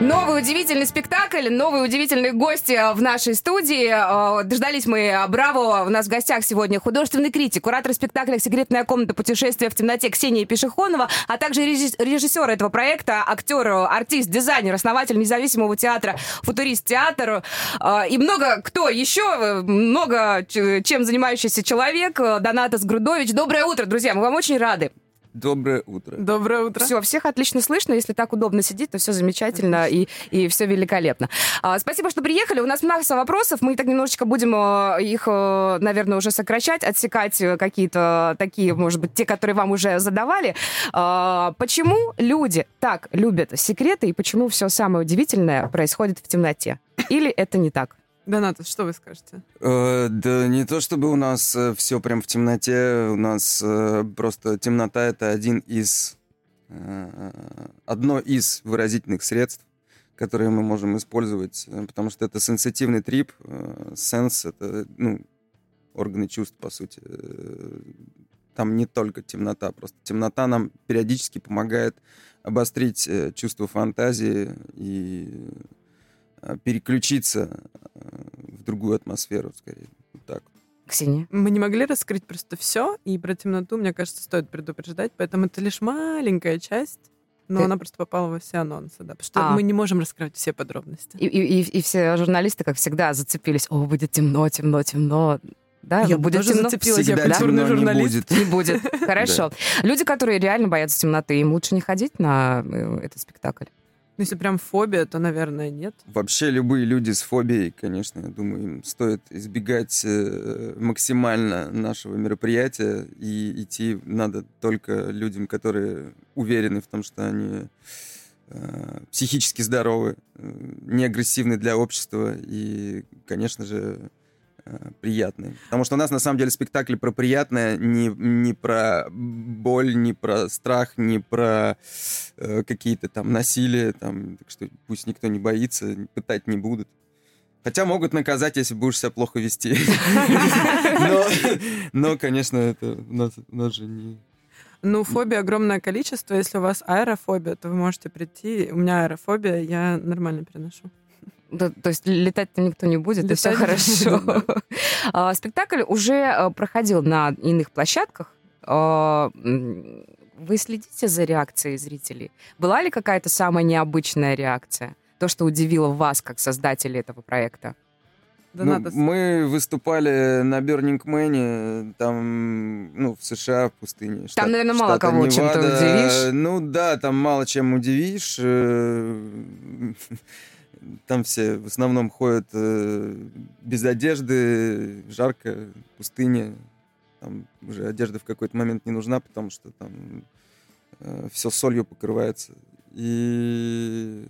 Новый удивительный спектакль, новые удивительные гости в нашей студии. Э, дождались мы Браво. У нас в гостях сегодня художественный критик, куратор спектакля «Секретная комната путешествия в темноте» Ксения Пешехонова, а также режиссер этого проекта, актер, артист, дизайнер, основатель независимого театра «Футурист театр». Э, и много кто еще, много чем занимающийся человек, Донатас Грудович. Доброе утро, друзья, мы вам очень рады. Доброе утро. Доброе утро. Все, всех отлично слышно. Если так удобно сидеть, то все замечательно и, и все великолепно. А, спасибо, что приехали. У нас масса вопросов. Мы так немножечко будем э, их, э, наверное, уже сокращать, отсекать э, какие-то такие, может быть, те, которые вам уже задавали. А, почему люди так любят секреты и почему все самое удивительное происходит в темноте? Или это не так? Донатас, что вы скажете? Э, да не то чтобы у нас э, все прям в темноте, у нас э, просто темнота это один из э, одно из выразительных средств, которые мы можем использовать, э, потому что это сенситивный трип, э, сенс это ну органы чувств по сути. Там не только темнота, просто темнота нам периодически помогает обострить чувство фантазии и переключиться другую атмосферу, скорее. Вот так. Ксения? Мы не могли раскрыть просто все, и про темноту, мне кажется, стоит предупреждать, поэтому это лишь маленькая часть, но Ты... она просто попала во все анонсы, да, потому что а. мы не можем раскрыть все подробности. И, и, и, и все журналисты, как всегда, зацепились, о, будет темно, темно, темно. Да, я будет тоже темно. зацепилась, Всегда я культурный журналист. Не будет. Не будет. Хорошо. Люди, которые реально боятся темноты, им лучше не ходить на э, этот спектакль. Ну, если прям фобия, то, наверное, нет. Вообще любые люди с фобией, конечно, я думаю, им стоит избегать э, максимально нашего мероприятия и идти надо только людям, которые уверены в том, что они э, психически здоровы, э, не агрессивны для общества и, конечно же, Приятные. Потому что у нас на самом деле спектакль про приятное, не, не про боль, не про страх, не про э, какие-то там насилия, там, так что пусть никто не боится, пытать не будут. Хотя могут наказать, если будешь себя плохо вести. Но, конечно, это у нас же не... Ну, фобия огромное количество. Если у вас аэрофобия, то вы можете прийти. У меня аэрофобия, я нормально переношу. Да, то есть летать-то никто не будет, Летать и все хорошо. А, спектакль уже э, проходил на иных площадках. А, вы следите за реакцией зрителей? Была ли какая-то самая необычная реакция? То, что удивило вас, как создателей этого проекта? Да ну, надо... Мы выступали на Burning Man, там, ну, в США, в пустыне. Штат, там, наверное, мало кого чем-то удивишь. Ну да, там мало чем удивишь. Там все в основном ходят э, без одежды, жарко, пустыня. Там уже одежда в какой-то момент не нужна, потому что там э, все солью покрывается. И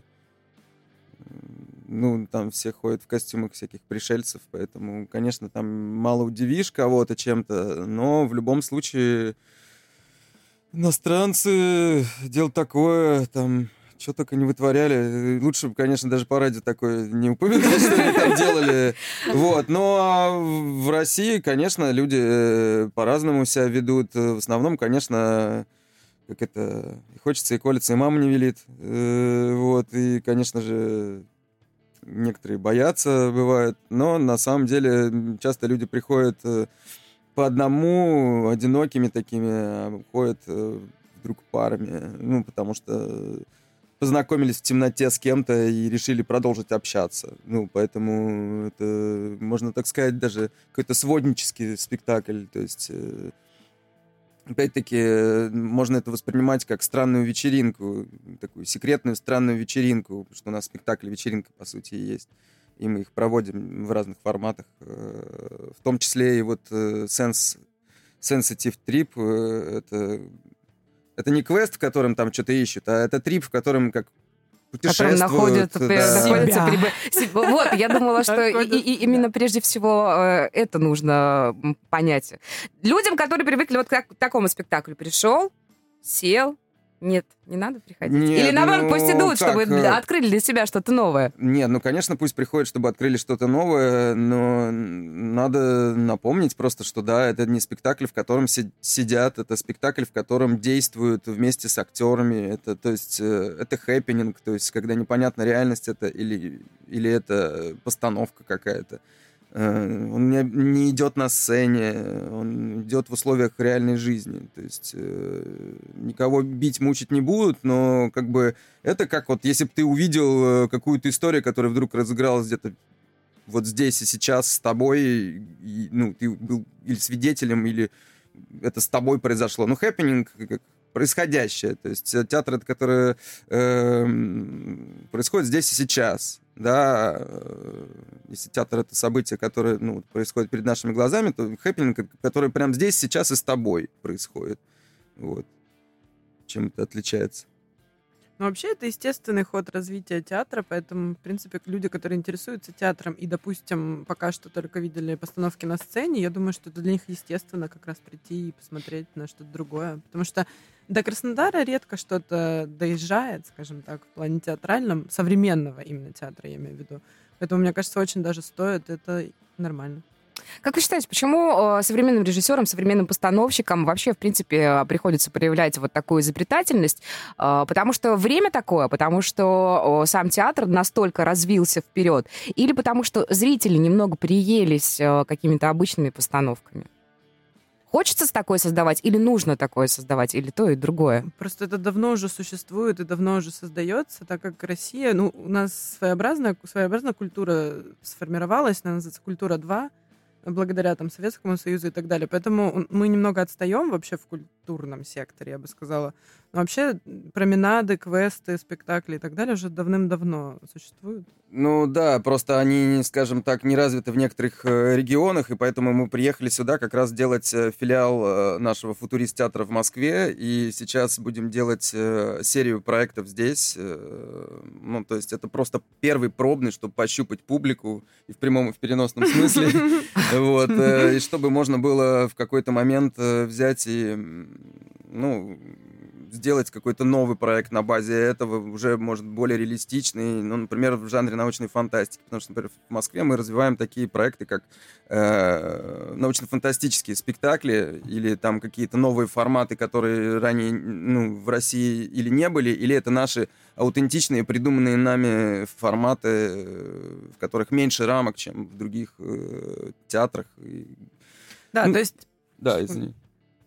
ну, там все ходят в костюмах всяких пришельцев, поэтому, конечно, там мало удивишь кого-то чем-то, но в любом случае иностранцы делают такое, там что только не вытворяли. Лучше, конечно, даже по радио такое не упоминать, что они там делали. Вот. Но в России, конечно, люди э, по-разному себя ведут. В основном, конечно, как это... Хочется и колется, и мама не велит. Э, вот. И, конечно же, некоторые боятся, бывают. Но на самом деле часто люди приходят э, по одному, одинокими такими, а ходят вдруг парами. Ну, потому что познакомились в темноте с кем-то и решили продолжить общаться. Ну, поэтому это, можно так сказать, даже какой-то своднический спектакль. То есть, э, опять-таки, можно это воспринимать как странную вечеринку, такую секретную странную вечеринку, потому что у нас спектакль вечеринка, по сути, и есть. И мы их проводим в разных форматах, э, в том числе и вот э, Sense, Sensitive Trip, это это не квест, в котором там что-то ищут, а это trip, в котором как путешествуют. находят, да. находятся переб... Вот, я думала, что и, и, именно прежде всего э, это нужно понять. Людям, которые привыкли вот к такому спектаклю, пришел, сел, Нет, не надо приходить. Нет, Или наоборот, ну, пусть идут, как? чтобы э, открыли для себя что-то новое. Нет, ну, конечно, пусть приходят, чтобы открыли что-то новое, но надо напомнить просто, что да, это не спектакль, в котором сидят, это спектакль, в котором действуют вместе с актерами. Это, то есть, э, это хэппенинг, то есть, когда непонятна реальность это или, или это постановка какая-то. Э, он не, не идет на сцене, он идет в условиях реальной жизни. То есть э, никого бить, мучить не будут, но как бы это как вот если бы ты увидел э, какую-то историю, которая вдруг разыгралась где-то вот здесь и сейчас с тобой, и, ну, ты был или свидетелем, или это с тобой произошло. Ну, хэппенинг, как происходящее. То есть театр, это который э, происходит здесь и сейчас да, э, если театр — это событие, которое ну, происходит перед нашими глазами, то хэппенинг, который прямо здесь, сейчас и с тобой происходит. Вот. Чем это отличается? Ну, вообще, это естественный ход развития театра, поэтому, в принципе, люди, которые интересуются театром и, допустим, пока что только видели постановки на сцене, я думаю, что это для них естественно как раз прийти и посмотреть на что-то другое. Потому что до Краснодара редко что-то доезжает, скажем так, в плане театральном, современного именно театра, я имею в виду. Поэтому, мне кажется, очень даже стоит, это нормально. Как вы считаете, почему э, современным режиссерам, современным постановщикам вообще, в принципе, приходится проявлять вот такую изобретательность? Э, потому что время такое, потому что сам театр настолько развился вперед, или потому что зрители немного приелись э, какими-то обычными постановками? Хочется такое создавать или нужно такое создавать, или то и другое? Просто это давно уже существует и давно уже создается, так как Россия, ну, у нас своеобразная, своеобразная культура сформировалась, она называется «Культура 2», благодаря там Советскому Союзу и так далее. Поэтому мы немного отстаем вообще в культурном секторе, я бы сказала. Но вообще променады, квесты, спектакли и так далее уже давным-давно существуют. Ну да, просто они, скажем так, не развиты в некоторых э, регионах, и поэтому мы приехали сюда как раз делать э, филиал э, нашего футурист-театра в Москве, и сейчас будем делать серию проектов здесь. Ну, то есть это просто первый пробный, чтобы пощупать публику, и в прямом, и в переносном смысле. Вот, и чтобы можно было в какой-то момент взять и, ну, сделать какой-то новый проект на базе этого, уже, может, более реалистичный, ну, например, в жанре научной фантастики. Потому что, например, в Москве мы развиваем такие проекты, как э, научно-фантастические спектакли или там какие-то новые форматы, которые ранее ну, в России или не были, или это наши аутентичные, придуманные нами форматы, э, в которых меньше рамок, чем в других э, театрах. Да, ну, то есть... Да, извини.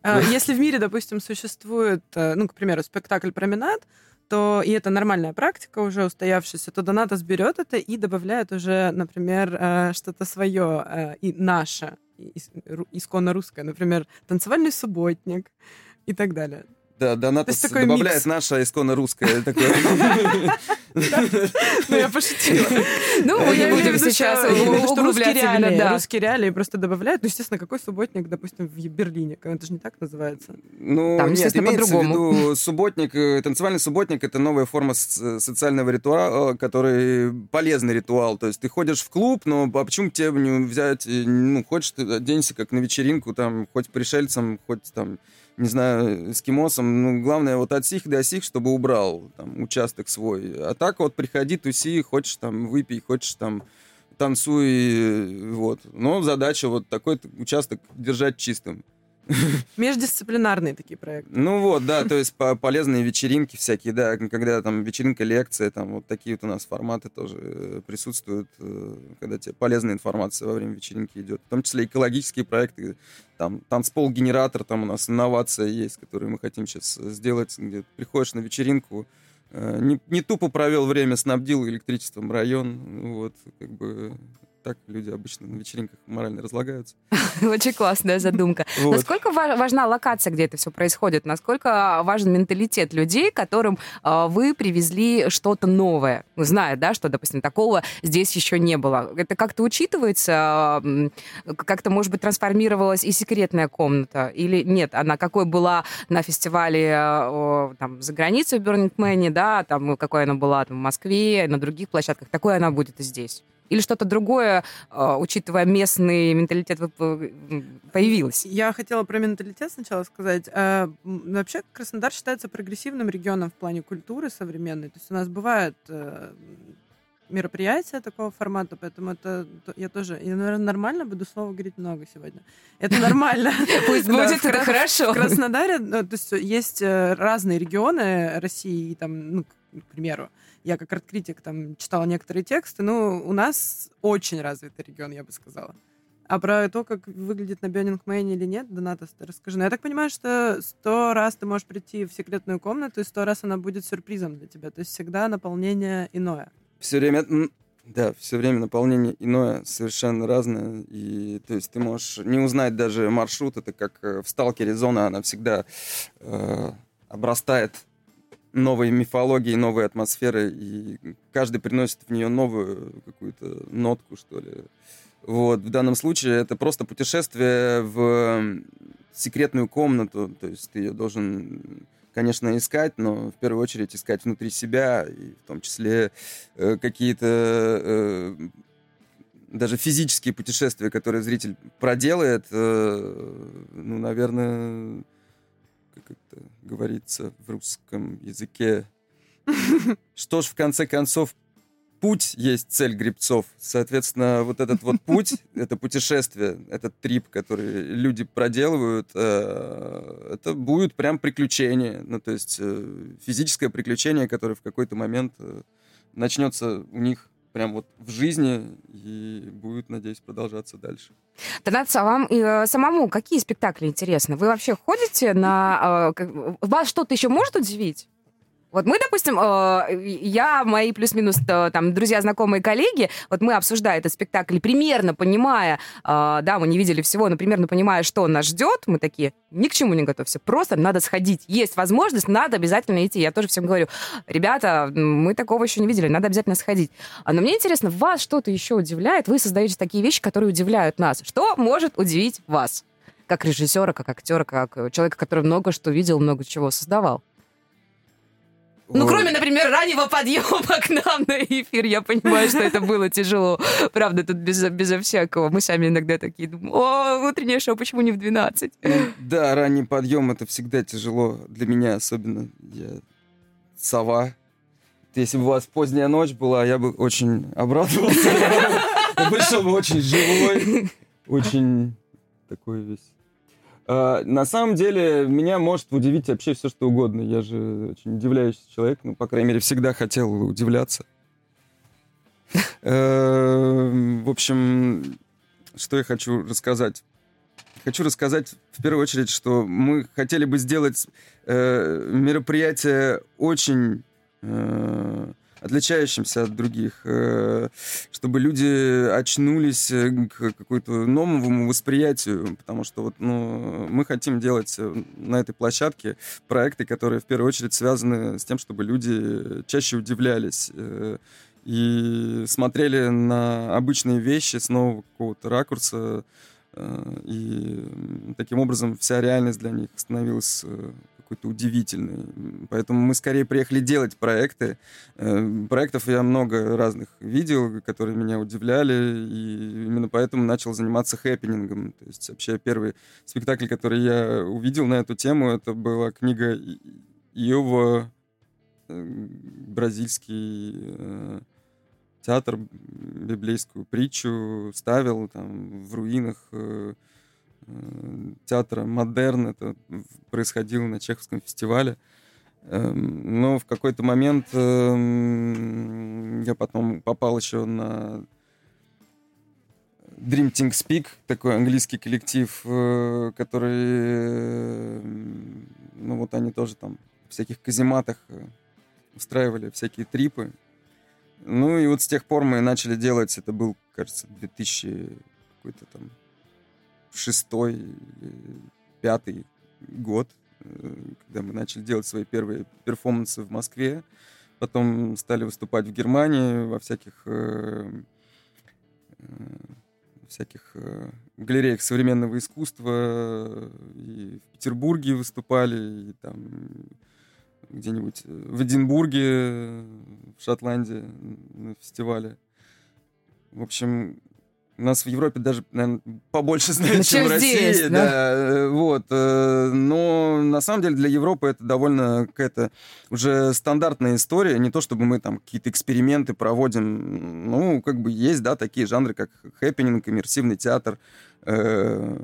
А, если в мире, допустим, существует, э, ну, к примеру, спектакль «Променад», то и это нормальная практика уже устоявшаяся, то Донатос берет это и добавляет уже, например, э, что-то свое э, и наше, исконно русское, например, танцевальный субботник и так далее. Да, Донатос добавляет микс. наше исконно русское. Ну, я пошутила. Ну, мы не будем сейчас углубляться Русские реалии просто добавляют. Ну, естественно, какой субботник, допустим, в Берлине? Это же не так называется. Ну, Там, нет, имеется в виду субботник, э, танцевальный субботник — это новая форма социального ритуала, который полезный ритуал. То есть ты ходишь в клуб, но а почему тебе не взять, ну, хочешь, ты оденься как на вечеринку, там, хоть пришельцам, хоть там не знаю, эскимосом, ну, главное, вот от сих до сих, чтобы убрал там участок свой. А так вот приходи, туси, хочешь там выпей, хочешь там танцуй, вот. Но задача вот такой участок держать чистым. Междисциплинарные такие проекты. Ну вот, да, то есть полезные вечеринки всякие, да, когда там вечеринка, лекция, там вот такие вот у нас форматы тоже э, присутствуют, э, когда тебе полезная информация во время вечеринки идет. В том числе экологические проекты, там танцпол-генератор, там у нас инновация есть, которую мы хотим сейчас сделать, где приходишь на вечеринку, э, не, не тупо провел время, снабдил электричеством район, вот, как бы так люди обычно на вечеринках морально разлагаются. Очень классная задумка. Вот. Насколько важна локация, где это все происходит? Насколько важен менталитет людей, которым э, вы привезли что-то новое? Ну, зная, да, что, допустим, такого здесь еще не было. Это как-то учитывается? Как-то, может быть, трансформировалась и секретная комната? Или нет? Она какой была на фестивале э, там, за границей в Man, да, там, какой она была там, в Москве, на других площадках, такой она будет и здесь? Или что-то другое, э, учитывая местный менталитет, появилось? Я хотела про менталитет сначала сказать. Э, вообще Краснодар считается прогрессивным регионом в плане культуры современной. То есть у нас бывают э, мероприятия такого формата, поэтому это я тоже, я, наверное, нормально буду слово говорить много сегодня. Это нормально. Пусть будет, это хорошо. В Краснодаре, то есть есть э, разные регионы России, там, ну, к примеру, я как арт-критик там читала некоторые тексты, ну, у нас очень развитый регион, я бы сказала. А про то, как выглядит на Бёнинг Мэйне или нет, Доната, расскажи. Но я так понимаю, что сто раз ты можешь прийти в секретную комнату, и сто раз она будет сюрпризом для тебя. То есть всегда наполнение иное все время, да, все время наполнение иное, совершенно разное. И то есть ты можешь не узнать даже маршрут. Это как э, в сталкере зона, она всегда э, обрастает новой мифологией, новой атмосферой, и каждый приносит в нее новую какую-то нотку, что ли. Вот, в данном случае это просто путешествие в секретную комнату, то есть ты ее должен конечно, искать, но в первую очередь искать внутри себя, и в том числе э, какие-то э, даже физические путешествия, которые зритель проделает, э, ну, наверное, как это говорится в русском языке, что ж, в конце концов, путь есть цель грибцов. Соответственно, вот этот вот путь, это путешествие, этот трип, который люди проделывают, э, это будет прям приключение. Ну, то есть э, физическое приключение, которое в какой-то момент э, начнется у них прям вот в жизни и будет, надеюсь, продолжаться дальше. Танат, вам э, самому какие спектакли интересны? Вы вообще ходите на... Э, вас что-то еще может удивить? Вот мы, допустим, э, я, мои плюс-минус э, там друзья, знакомые, коллеги, вот мы обсуждая этот спектакль, примерно понимая, э, да, мы не видели всего, но примерно понимая, что нас ждет, мы такие, ни к чему не готовься, просто надо сходить. Есть возможность, надо обязательно идти. Я тоже всем говорю, ребята, мы такого еще не видели, надо обязательно сходить. А, но мне интересно, вас что-то еще удивляет? Вы создаете такие вещи, которые удивляют нас. Что может удивить вас? Как режиссера, как актера, как человека, который много что видел, много чего создавал. Ну, кроме, например, раннего подъема к нам на эфир, я понимаю, что это было тяжело. Правда, тут без, безо всякого. Мы сами иногда такие думаем, о, утреннее шоу, почему не в 12? Да, ранний подъем это всегда тяжело для меня, особенно я сова. Если бы у вас поздняя ночь была, я бы очень обрадовался. Я бы очень живой, очень такой весь на самом деле, меня может удивить вообще все, что угодно. Я же очень удивляющий человек, ну, по крайней мере, всегда хотел удивляться. Э, в общем, что я хочу рассказать? Хочу рассказать в первую очередь, что мы хотели бы сделать э, мероприятие очень э, отличающимся от других, э, чтобы люди очнулись э, к какому-то новому восприятию, потому что вот, ну, мы хотим делать э, на этой площадке проекты, которые в первую очередь связаны с тем, чтобы люди чаще удивлялись и смотрели на обычные вещи с нового какого-то ракурса, и таким образом вся реальность для них становилась какой-то удивительный. Поэтому мы скорее приехали делать проекты. Э, проектов я много разных видел, которые меня удивляли, и именно поэтому начал заниматься хэппинингом. То есть вообще первый спектакль, который я увидел на эту тему, это была книга Иова, э, бразильский э, театр, библейскую притчу ставил там в руинах театра «Модерн». Это происходило на Чеховском фестивале. Эм, но в какой-то момент эм, я потом попал еще на Dream Think Speak, такой английский коллектив, э, который, э, ну вот они тоже там в всяких казематах устраивали всякие трипы. Ну и вот с тех пор мы начали делать, это был, кажется, 2000 какой-то там шестой, пятый год, э, когда мы начали делать свои первые перформансы в Москве. Потом стали выступать в Германии во всяких э, э, всяких галереях современного искусства. И в Петербурге выступали, и там где-нибудь в Эдинбурге, в Шотландии на фестивале. в общем, нас в Европе даже, наверное, побольше знают, Ну, чем чем в России. здесь, да. да. э, Вот. э, Но на самом деле для Европы это довольно какая-то уже стандартная история. Не то, чтобы мы там какие-то эксперименты проводим. Ну, как бы есть, да, такие жанры, как хэппенинг, иммерсивный театр, э,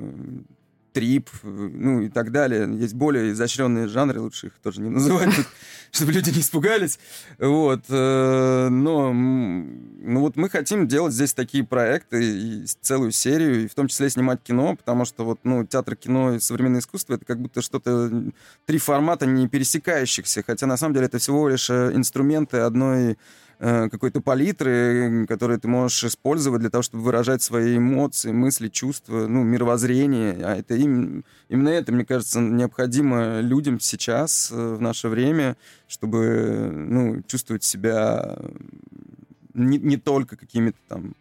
trip, э, ну и так далее. Есть более изощренные жанры, лучше их тоже не называть, чтобы люди не испугались. Вот. э, Но ну вот мы хотим делать здесь такие проекты, и целую серию, и в том числе снимать кино, потому что вот, ну, театр, кино и современное искусство — это как будто что-то, три формата не пересекающихся, хотя на самом деле это всего лишь э, инструменты одной какой-то палитры, которые ты можешь использовать для того, чтобы выражать свои эмоции, мысли, чувства, ну, мировоззрение. А это им, именно это, мне кажется, необходимо людям сейчас, э, в наше время, чтобы, ну, чувствовать себя не, не только какими-то там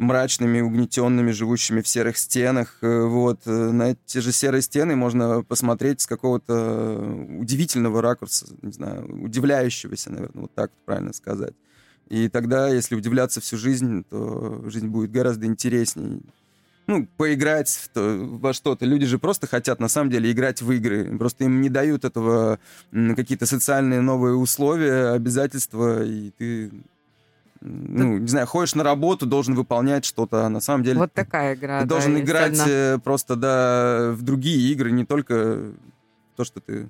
мрачными, угнетенными, живущими в серых стенах. Э, Вот. э, На эти же серые стены можно посмотреть с какого-то удивительного ракурса, не знаю, удивляющегося, наверное, вот так правильно сказать. И тогда, если удивляться всю жизнь, то жизнь будет гораздо интереснее. Ну, поиграть в то, во что-то. Люди же просто хотят, на самом деле, играть в игры. Просто им не дают этого какие-то социальные новые условия, обязательства, и ты ну, не знаю, ходишь на работу, должен выполнять что-то, а на самом деле Вот такая игра. ты да, должен играть одна. э, просто, да, в другие игры, не только то, что ты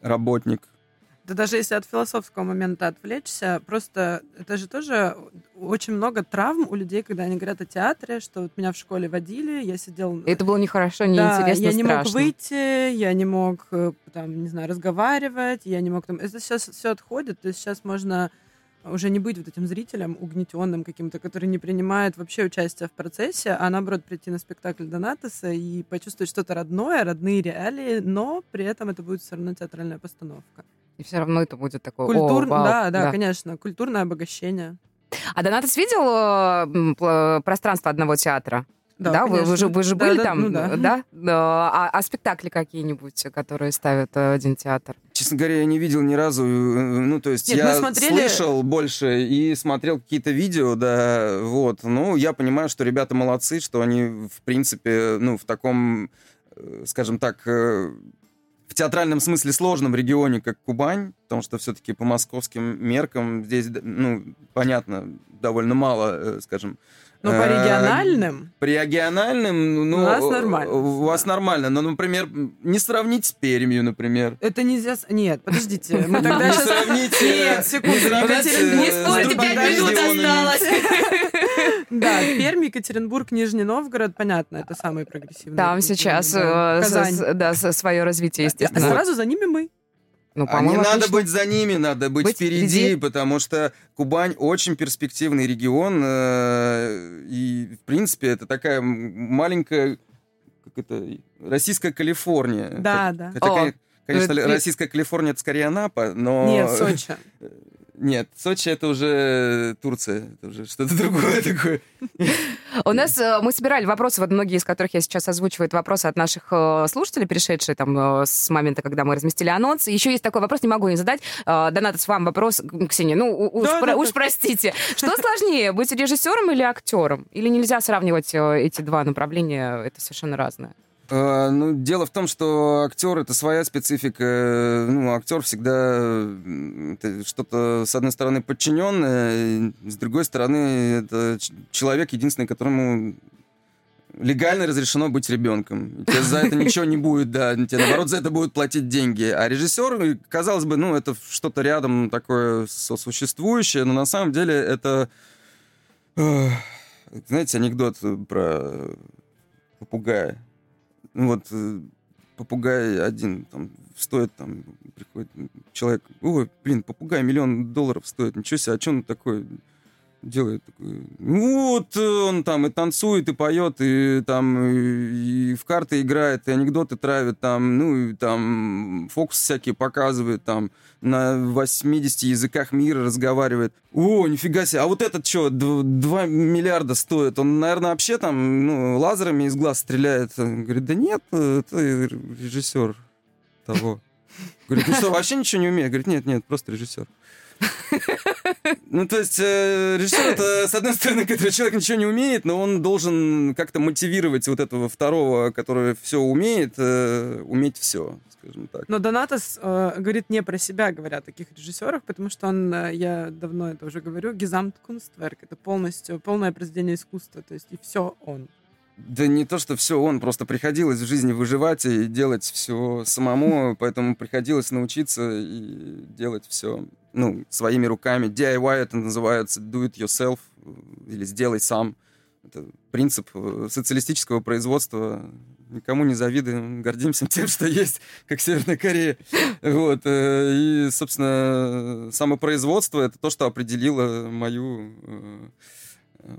работник. Да даже если от философского момента отвлечься, просто это же тоже очень много травм у людей, когда они говорят о театре, что вот меня в школе водили, я сидел... Это было нехорошо, да, неинтересно, я не мог выйти, я не мог, э, там, не знаю, разговаривать, я не мог там... Это сейчас все отходит, то есть сейчас можно уже не быть вот этим зрителем угнетенным каким-то, который не принимает вообще участие в процессе, а наоборот прийти на спектакль Донатаса и почувствовать что-то родное, родные реалии, но при этом это будет все равно театральная постановка. И все равно это будет такое. Культур... «О, вау». да, да, конечно, культурное обогащение. А Донатас видел э, пространство одного театра? Да, вы, вы же, вы же Да, были да, там, ну да. да? Да. А, а спектакли какие-нибудь, которые ставят э, один театр? Честно говоря, я не видел ни разу, э, ну, то есть Нет, я смотрели- слышал больше и смотрел какие-то видео, да, вот. Ну, я понимаю, что ребята молодцы, что они, в принципе, ну, в таком, э, скажем так, э, в театральном смысле сложном регионе, как Кубань, потому что все-таки по московским меркам здесь, ну, понятно, довольно мало, э, скажем, Но по э, региональным... По региональным, ну, У нас нормально. У вас нормально, но, например, не сравнить с Пермью, например. Это нельзя... Нет, подождите. Мы тогда Не сейчас... сравнить, Нет, э, секунду. не э, спорьте, другими пять минут регионами. Да, Пермь, Екатеринбург, Нижний Новгород, понятно, это самые прогрессивные. Там сейчас да. э, свое развитие, А естественно. сразу за ними мы. Ну, А не по-моему, надо отлично. быть за ними, надо быть, Быть впереди, впереди. потому что Кубань очень перспективный регион, э, и, в принципе, это такая маленькая, как это, российская Калифорния. Да, Как- да. Хотя, О, кон- конечно, ну, это- российская Калифорния — это скорее Анапа, но... Нет, Сочи. Нет, Сочи — это уже Турция, это уже что-то другое такое. У нас э, мы собирали вопросы, вот многие из которых я сейчас озвучиваю, это вопросы от наших э, слушателей, перешедшие там э, с момента, когда мы разместили анонс. Еще есть такой вопрос, не могу не задать. Э, Донатас, вам вопрос, Ксения, ну уж, Да, про- да, уж да. простите. Что сложнее, быть режиссером или актером? Или нельзя сравнивать э, эти два направления? Это совершенно разное. А, Ну, дело в том, что актер это своя специфика. Ну, актер всегда что-то, с одной стороны, подчиненное, с другой стороны, это человек, единственный, которому легально разрешено быть ребенком. Тебе за это ничего не будет, да. Тебе, наоборот, за это будут платить деньги. А режиссер, казалось бы, ну, это что-то рядом такое сосуществующее, но на самом деле это... Знаете, анекдот про попугая. Ну вот э, попугай один там стоит там приходит человек, ой, блин, попугай миллион долларов стоит, ничего себе, а что он такой делает? «Ну вот э, он там и танцует, и поет, и там и, в карты играет, и анекдоты травит, там, ну и там фокусы всякие показывает, там на 80 языках мира разговаривает. О, нифига себе, а вот этот что, 2 миллиарда стоит? Он, наверное, вообще там ну, лазерами из глаз стреляет. Он говорит, да нет, это режиссер того. Говорит, ну что, вообще ничего не умеет? Говорит, нет, нет, просто режиссер. Ну, то есть, э, режиссер это, с одной стороны, который человек ничего не умеет, но он должен как-то мотивировать вот этого второго, который все умеет, э, уметь все, скажем так. Но Донатос э, говорит не про себя, говоря о таких режиссерах, потому что он, э, я давно это уже говорю, Gesamtkunstwerk, это полностью, полное произведение искусства, то есть и все он. Да не то, что все он, просто приходилось в жизни выживать и делать все самому, поэтому приходилось научиться и делать все ну, своими руками. DIY это называется do it yourself или сделай сам. Это принцип э, социалистического производства. Никому не завидуем, гордимся тем, что есть, как Северная Корея. Вот. э, И, собственно, самопроизводство — это то, что определило мою э,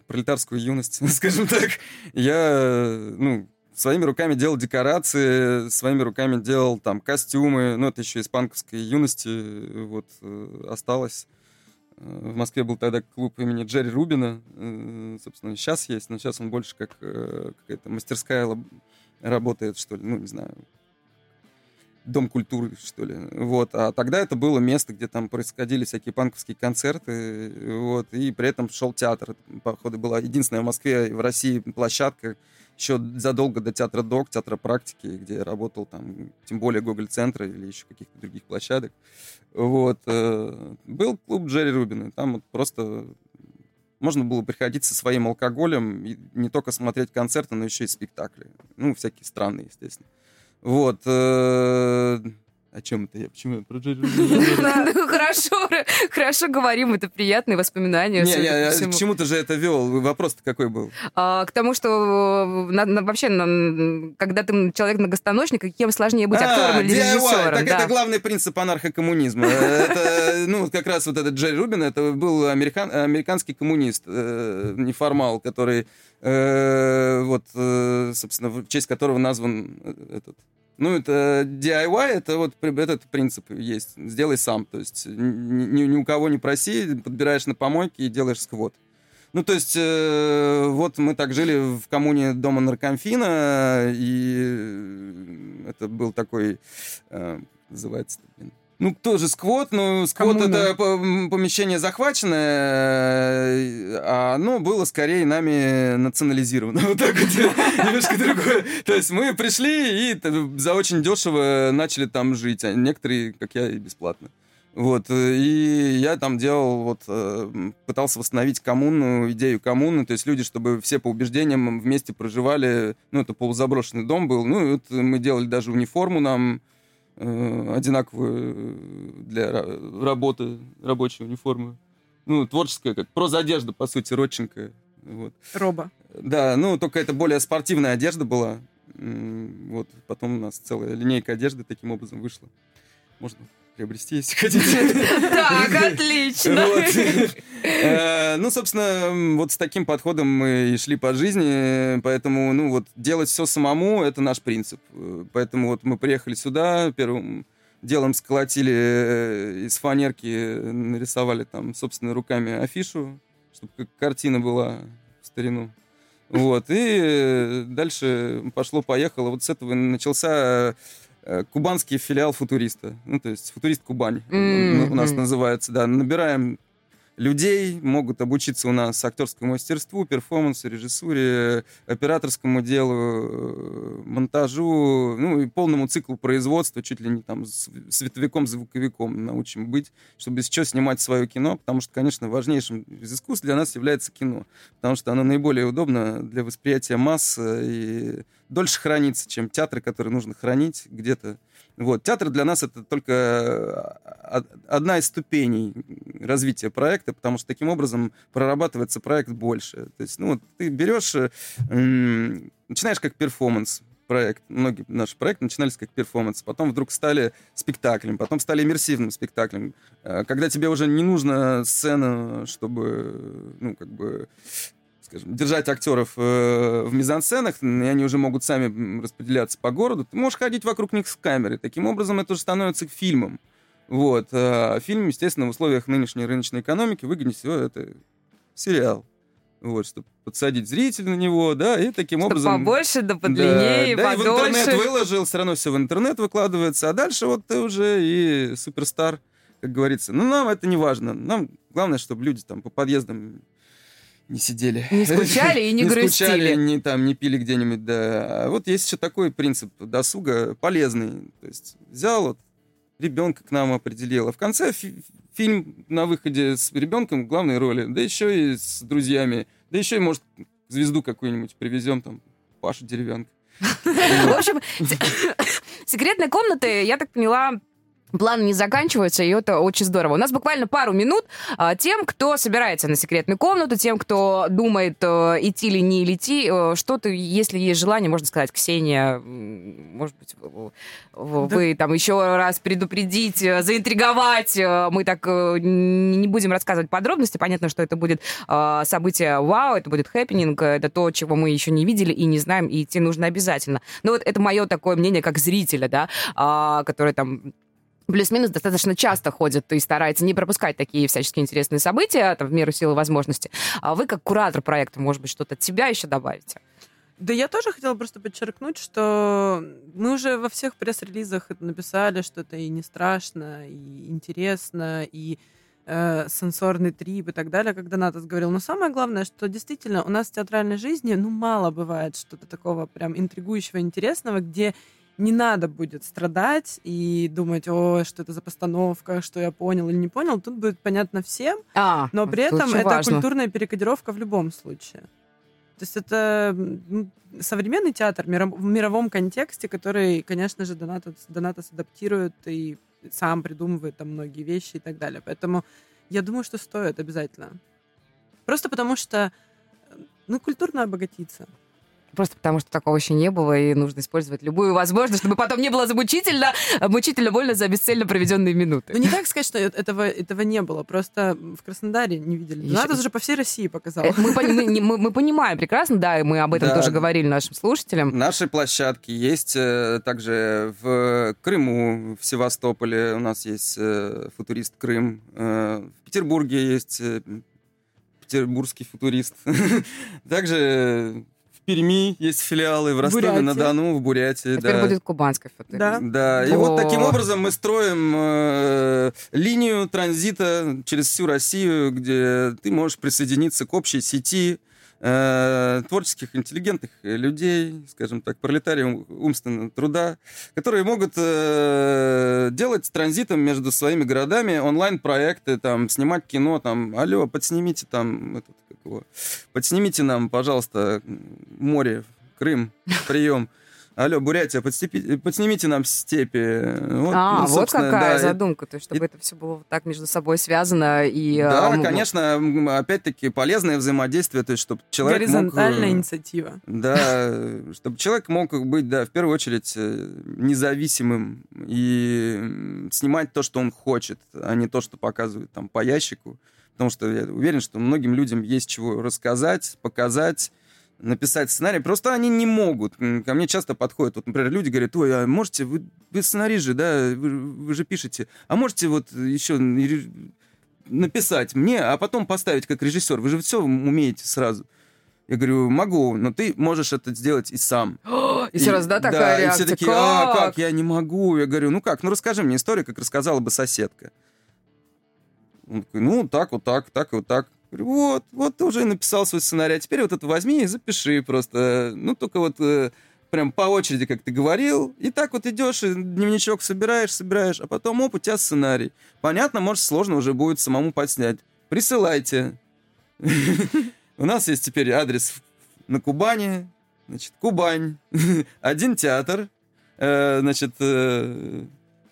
пролетарскую юность, скажем так. Я, ну, своими руками делал декорации, своими руками делал там костюмы, ну, это еще из панковской юности вот э, осталось. Э, В Москве был тогда клуб имени Джерри Рубина, э, собственно, сейчас есть, но сейчас он больше как э, какая-то мастерская работает, что ли, ну, не знаю, дом культуры, что ли. Вот. А тогда это было место, где там происходили всякие панковские концерты, вот, и при этом шел театр. Походу, была единственная в Москве и в России площадка, еще задолго до театра ДОК, театра практики, где я работал там, тем более Гоголь-центра или еще каких-то других площадок. Вот. э, Был клуб Джерри Рубина, там вот просто можно было приходить со своим алкоголем и не только смотреть концерты, но еще и спектакли. Ну, всякие странные, естественно. Вот. Э, О чем это я? Почему я про Джерри Рубина? Ну, Хорошо, хорошо говорим, это приятные воспоминания. Не, всему. к чему-то же это вел. Вопрос-то какой был? А, К тому, что э, вообще, когда ты человек многостаночник, кем сложнее быть актером А, или DIY. режиссером. Так это главный принцип анархокоммунизма. Это, ну, как раз вот этот Джерри Рубин, это был американ- американский коммунист, э, неформал, который, э, вот, э, собственно, в честь которого назван э, этот ну, это DIY, это вот этот принцип есть. Сделай сам. То есть ни, ни- ни у кого не проси, подбираешь на помойке и делаешь сквот. Ну, то есть, э, вот мы так жили в коммуне дома наркомфина, и э, это был такой, э, называется, блин, ну, тоже сквот, но сквот Коммуна. это помещение захваченное, э, а оно было скорее нами национализировано. Вот так вот, немножко другое. То есть мы пришли и за очень дешево начали там жить, а некоторые, как я, и бесплатно. Вот, и я там делал, вот, э, пытался восстановить коммуну, идею коммуны, то есть люди, чтобы все по убеждениям вместе проживали, ну, это полузаброшенный дом был, ну, вот мы делали даже униформу нам, э, одинаковую для ра- работы, рабочую униформу. Ну, творческая, как прозодежда, по сути, Родченко. Вот. Роба. Да, ну, только это более спортивная одежда была. Вот, потом у нас целая линейка одежды таким образом вышла. Можно приобрести, если хотите. Так, отлично. Э, Ну, собственно, вот с таким подходом мы и шли по жизни, поэтому, ну, вот делать все самому — это наш принцип. Э, Поэтому вот мы приехали сюда, первым делом сколотили э, из фанерки, нарисовали там собственными руками афишу, чтобы как картина была в старину. Вот, и дальше пошло-поехало. Вот с этого начался кубанский филиал футуриста. Ну, то есть футурист Кубань М, у нас называется, да. Набираем людей, могут обучиться у нас актерскому мастерству, перформансу, режиссуре, операторскому делу, э, монтажу, ну и полному циклу производства, чуть ли не там световиком, звуковиком научим быть, чтобы чего снимать свое кино, потому что, конечно, важнейшим из искусств для нас является кино, потому что оно наиболее удобно для восприятия масс э, и дольше хранится, чем театры, которые нужно хранить где-то вот. Театр для нас это только э, од- одна из ступеней развития проекта, потому что таким образом прорабатывается проект больше. То есть, ну, вот ты берешь, э, начинаешь как перформанс, проект. Многие наши проекты начинались как перформанс, потом вдруг стали спектаклем, потом стали иммерсивным спектаклем. Э, Когда тебе уже не нужна сцена, чтобы, ну, как бы, скажем, держать актеров э, в мизансценах, и они уже могут сами распределяться по городу, ты можешь ходить вокруг них с камерой. Таким образом, это уже становится фильмом. Вот. А фильм, естественно, в условиях нынешней рыночной экономики выгоднее всего это сериал. Вот, чтобы подсадить зрителя на него, да, и таким Чтоб образом... побольше, да подлиннее, да, да, и в интернет подольше. выложил, все равно все в интернет выкладывается, а дальше вот ты уже и суперстар как говорится. Ну, нам это не важно. Нам главное, чтобы люди там по подъездам не сидели. Не скучали и не, не грустили. скучали, не, там, не пили где-нибудь, да. А вот есть еще такой принцип досуга полезный. То есть взял вот ребенка к нам определил. А в конце фи- фильм на выходе с ребенком в главной роли, да еще и с друзьями, да еще и, может, звезду какую-нибудь привезем, там, Пашу Деревянка. В общем, секретные комнаты, я так поняла, планы не заканчиваются, и это очень здорово. У нас буквально пару минут а, тем, кто собирается на секретную комнату, тем, кто думает, а, идти или не идти, а, что-то, если есть желание, можно сказать, Ксения, может быть, вы, вы там еще раз предупредить, заинтриговать. Мы так не будем рассказывать подробности. Понятно, что это будет а, событие вау, это будет хэппенинг, это то, чего мы еще не видели и не знаем, и идти нужно обязательно. Но вот это мое такое мнение как зрителя, да, а, который там плюс-минус достаточно часто ходит и старается не пропускать такие всяческие интересные события там, в меру силы возможности. А вы, как куратор проекта, может быть, что-то от себя еще добавите? Да я тоже хотела просто подчеркнуть, что мы уже во всех пресс-релизах написали, что это и не страшно, и интересно, и э, сенсорный трип и так далее, как Донатас говорил. Но самое главное, что действительно у нас в театральной жизни ну мало бывает что-то такого прям интригующего, интересного, где не надо будет страдать и думать, о, что это за постановка, что я понял или не понял. Тут будет понятно всем, а, но при этом это важно. культурная перекодировка в любом случае. То есть это современный театр в мировом контексте, который, конечно же, Донатос, Донатос адаптирует и сам придумывает там многие вещи и так далее. Поэтому я думаю, что стоит обязательно. Просто потому что ну, культурно обогатиться. Просто потому, что такого еще не было, и нужно использовать любую возможность, чтобы потом не было замучительно, мучительно больно за бесцельно проведенные минуты. Ну, не так сказать, что этого, этого не было. Просто в Краснодаре не видели. Еще... Надо уже по всей России показал. Мы, мы, мы, мы понимаем прекрасно, да, и мы об этом да. тоже говорили нашим слушателям. Наши площадки есть э, также в Крыму, в Севастополе у нас есть э, футурист Крым, э, в Петербурге есть петербургский футурист. Также Перми есть филиалы, в Ростове-на-Дону, в Бурятии. Теперь да. будет кубанская фото. Да. да. И О. вот таким образом мы строим э, линию транзита через всю Россию, где ты можешь присоединиться к общей сети э, творческих, интеллигентных людей, скажем так, пролетариев умственного труда, которые могут э, делать транзитом между своими городами онлайн-проекты, там, снимать кино, там, алло, подснимите там, этот, как его, подснимите нам, пожалуйста, море, Крым, прием. Алло, Бурятия, подстепи, подснимите нам степи. Вот, а, ну, вот какая да, задумка, то есть, чтобы и... это все было так между собой связано и... Да, э, конечно, опять-таки полезное взаимодействие, то есть, чтобы человек Горизонтальная мог... инициатива. Да, чтобы человек мог быть, да, в первую очередь э, независимым и снимать то, что он хочет, а не то, что показывают там по ящику. Потому что я уверен, что многим людям есть чего рассказать, показать, написать сценарий, просто они не могут. Ко мне часто подходят, вот, например, люди говорят, ой, а можете, вы, вы сценарий же, да, вы, вы же пишете, а можете вот еще написать мне, а потом поставить как режиссер, вы же все умеете сразу. Я говорю, могу, но ты можешь это сделать и сам. И, и сразу, да, такая да, реакция? И все такие, а, как, я не могу. Я говорю, ну как, ну расскажи мне историю, как рассказала бы соседка. Он такой, ну так, вот так, так и вот так. Говорю, вот, вот ты уже написал свой сценарий, а теперь вот это возьми и запиши просто. Ну, только вот э, прям по очереди, как ты говорил. И так вот идешь, и дневничок собираешь, собираешь, а потом, оп, у тебя сценарий. Понятно, может, сложно уже будет самому подснять. Присылайте. У нас есть теперь адрес на Кубани. Значит, Кубань. Один театр. Э, значит, э,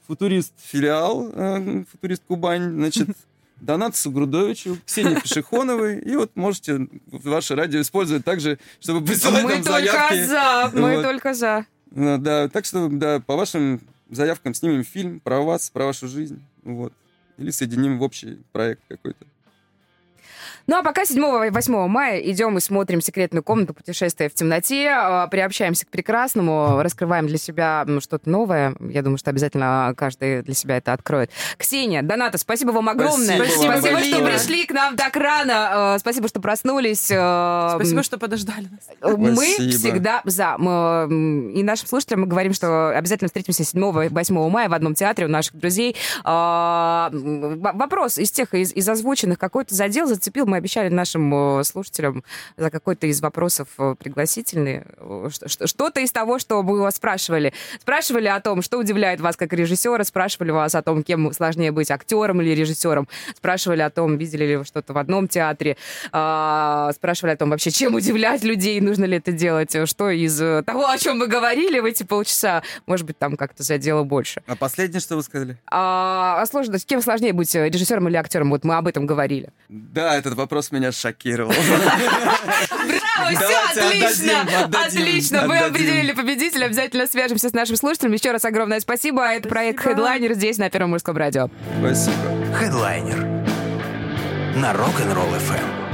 футурист филиал, футурист Кубань. Значит, Донат Сугрудовичу, Ксении Пешехоновой. И вот можете ваше радио использовать также, чтобы присылать мы нам заявки. Мы только за, мы вот. только за. Ну да, так что, да, по вашим заявкам снимем фильм про вас, про вашу жизнь. Вот. Или соединим в общий проект какой-то. Ну а пока 7 и 8 мая идем и смотрим секретную комнату путешествия в темноте, э, приобщаемся к прекрасному, раскрываем для себя что-то новое. Я думаю, что обязательно каждый для себя это откроет. Ксения, Доната, спасибо вам огромное. Спасибо вам спасибо что большое. пришли к нам так рано. Э, Спасибо, что проснулись. Э, Спасибо, что подождали нас. Мы Спасибо. всегда за. Мы, и нашим слушателям мы говорим, что обязательно встретимся 7 и 8 мая в одном театре у наших друзей. А, Вопрос из тех, из, из озвученных, какой-то задел зацепил. Мы обещали нашим слушателям за какой-то из вопросов пригласительный. Что-то из того, что мы вас спрашивали. Спрашивали о том, что удивляет вас как режиссера, спрашивали вас о том, кем сложнее быть, актером или режиссером. Спрашивали о том, видели ли вы что-то в одном театре. А, спрашивали о том, вообще, чем удивлять людей, нужно ли это делать. Что из э, того, о чем мы говорили в эти полчаса, может быть, там как-то задело больше. А последнее, что вы сказали? А, а сложно, кем сложнее быть э, режиссером или актером? Вот мы об этом говорили. Да, этот вопрос меня шокировал. Браво, все отлично, отлично. Мы определили победителя, обязательно свяжемся с нашим слушателем. Еще раз огромное спасибо. Это проект Headliner здесь на Первом мужском радио. Спасибо. Хедлайнер на Rock'n'Roll FM.